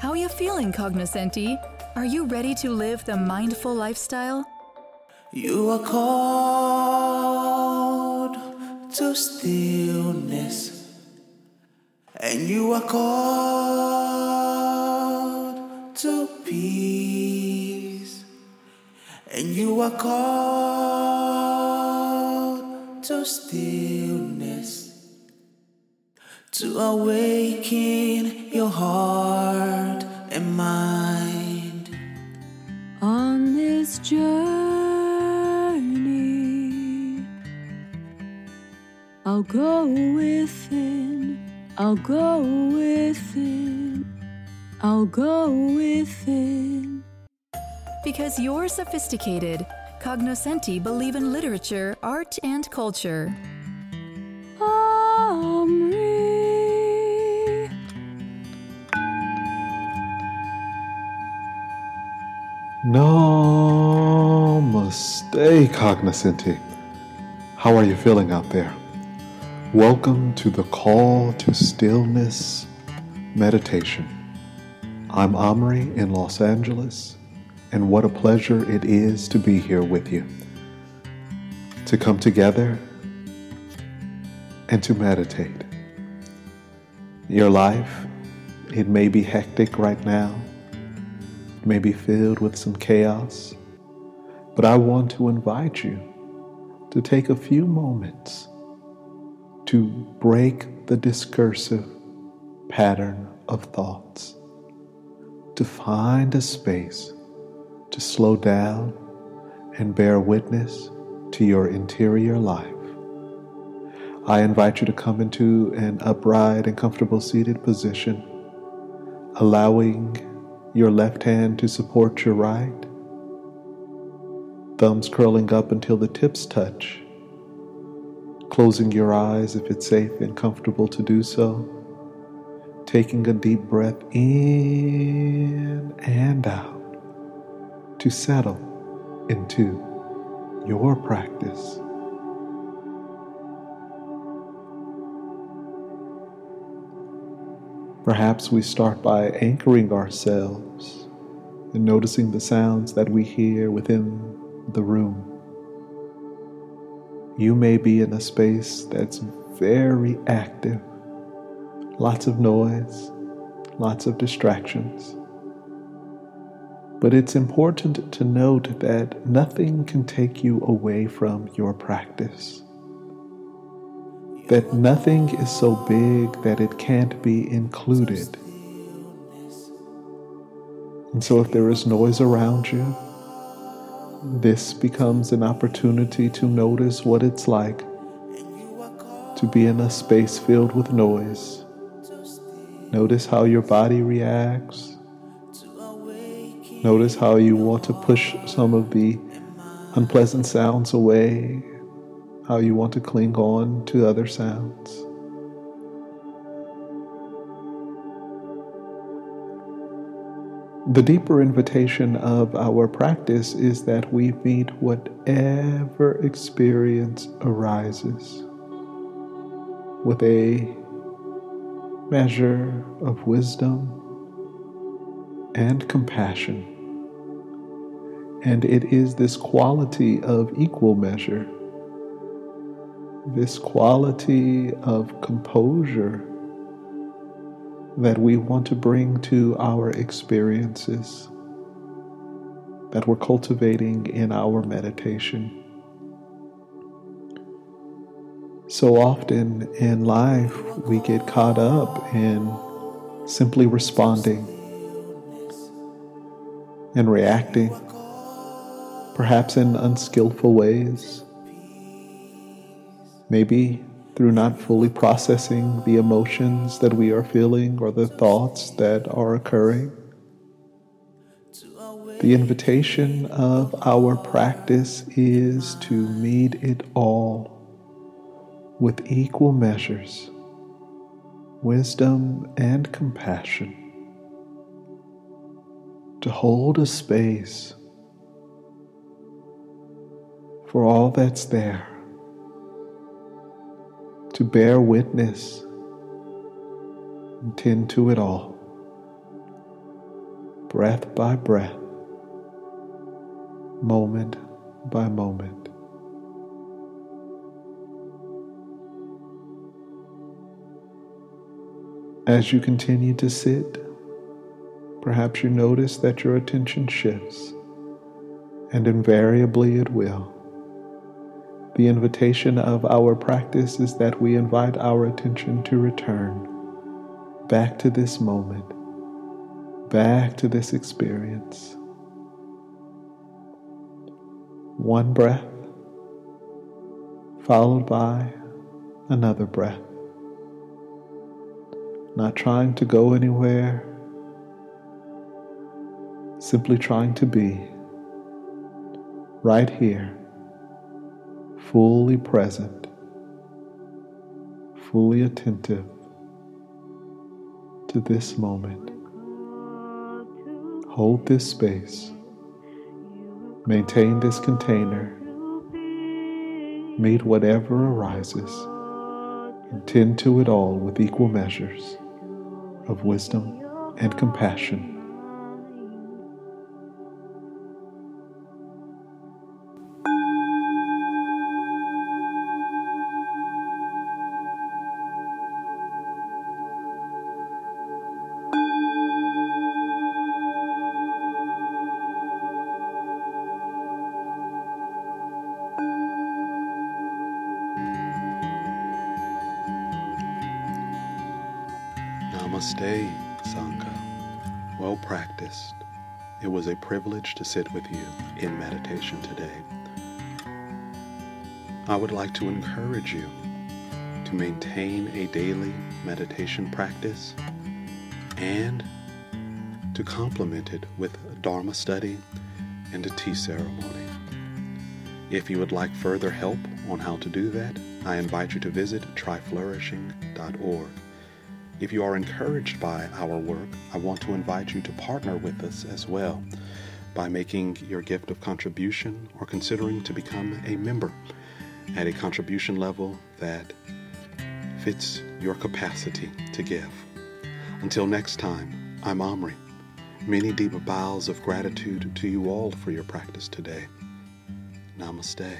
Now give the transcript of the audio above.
How are you feeling, Cognoscenti? Are you ready to live the mindful lifestyle? You are called to stillness, and you are called to peace, and you are called to stillness to awaken your heart go within, I'll go within, I'll go within. Because you're sophisticated, Cognoscenti believe in literature, art, and culture. Aumrie. Namaste, Cognoscenti. How are you feeling out there? Welcome to the Call to Stillness meditation. I'm Aumrie in Los Angeles, and what a pleasure it is to be here with you. To come together and to meditate. Your life, it may be hectic right now it may be filled with some chaos, but I want to invite you to take a few moments to break the discursive pattern of thoughts, to find a space to slow down and bear witness to your interior life. I invite you to come into an upright and comfortable seated position, allowing your left hand to support your right, thumbs curling up until the tips touch, closing your eyes if it's safe and comfortable to do so, taking a deep breath in and out to settle into your practice. Perhaps we start by anchoring ourselves and noticing the sounds that we hear within the room. You may be in a space that's very active, lots of noise, lots of distractions. But it's important to note that nothing can take you away from your practice that nothing is so big that it can't be included. And so, if there is noise around you, this becomes an opportunity to notice what it's like to be in a space filled with noise. Notice how your body reacts. Notice how you want to push some of the unpleasant sounds away how you want to cling on to other sounds. The deeper invitation of our practice is that we meet whatever experience arises with a measure of wisdom and compassion. And it is this quality of equal measure this quality of composure that we want to bring to our experiences that we're cultivating in our meditation. So often in life, we get caught up in simply responding and reacting, perhaps in unskillful ways Maybe through not fully processing the emotions that we are feeling or the thoughts that are occurring. The invitation of our practice is to meet it all with equal measures, wisdom and compassion, to hold a space for all that's there to bear witness and tend to it all. breath by breath, moment by moment. As you continue to sit, perhaps you notice that your attention shifts, and invariably it will. The invitation of our practice is that we invite our attention to return back to this moment, back to this experience. One breath, followed by another breath. Not trying to go anywhere, simply trying to be right here fully present, fully attentive to this moment. Hold this space, maintain this container, meet whatever arises, and tend to it all with equal measures of wisdom and compassion. Namaste, Sangha. Well practiced. It was a privilege to sit with you in meditation today. I would like to encourage you to maintain a daily meditation practice and to complement it with Dharma study and a tea ceremony. If you would like further help on how to do that, I invite you to visit tryflourishing.org. If you are encouraged by our work, I want to invite you to partner with us as well by making your gift of contribution or considering to become a member at a contribution level that fits your capacity to give. Until next time, I'm Aumrie. Many deep bows of gratitude to you all for your practice today. Namaste.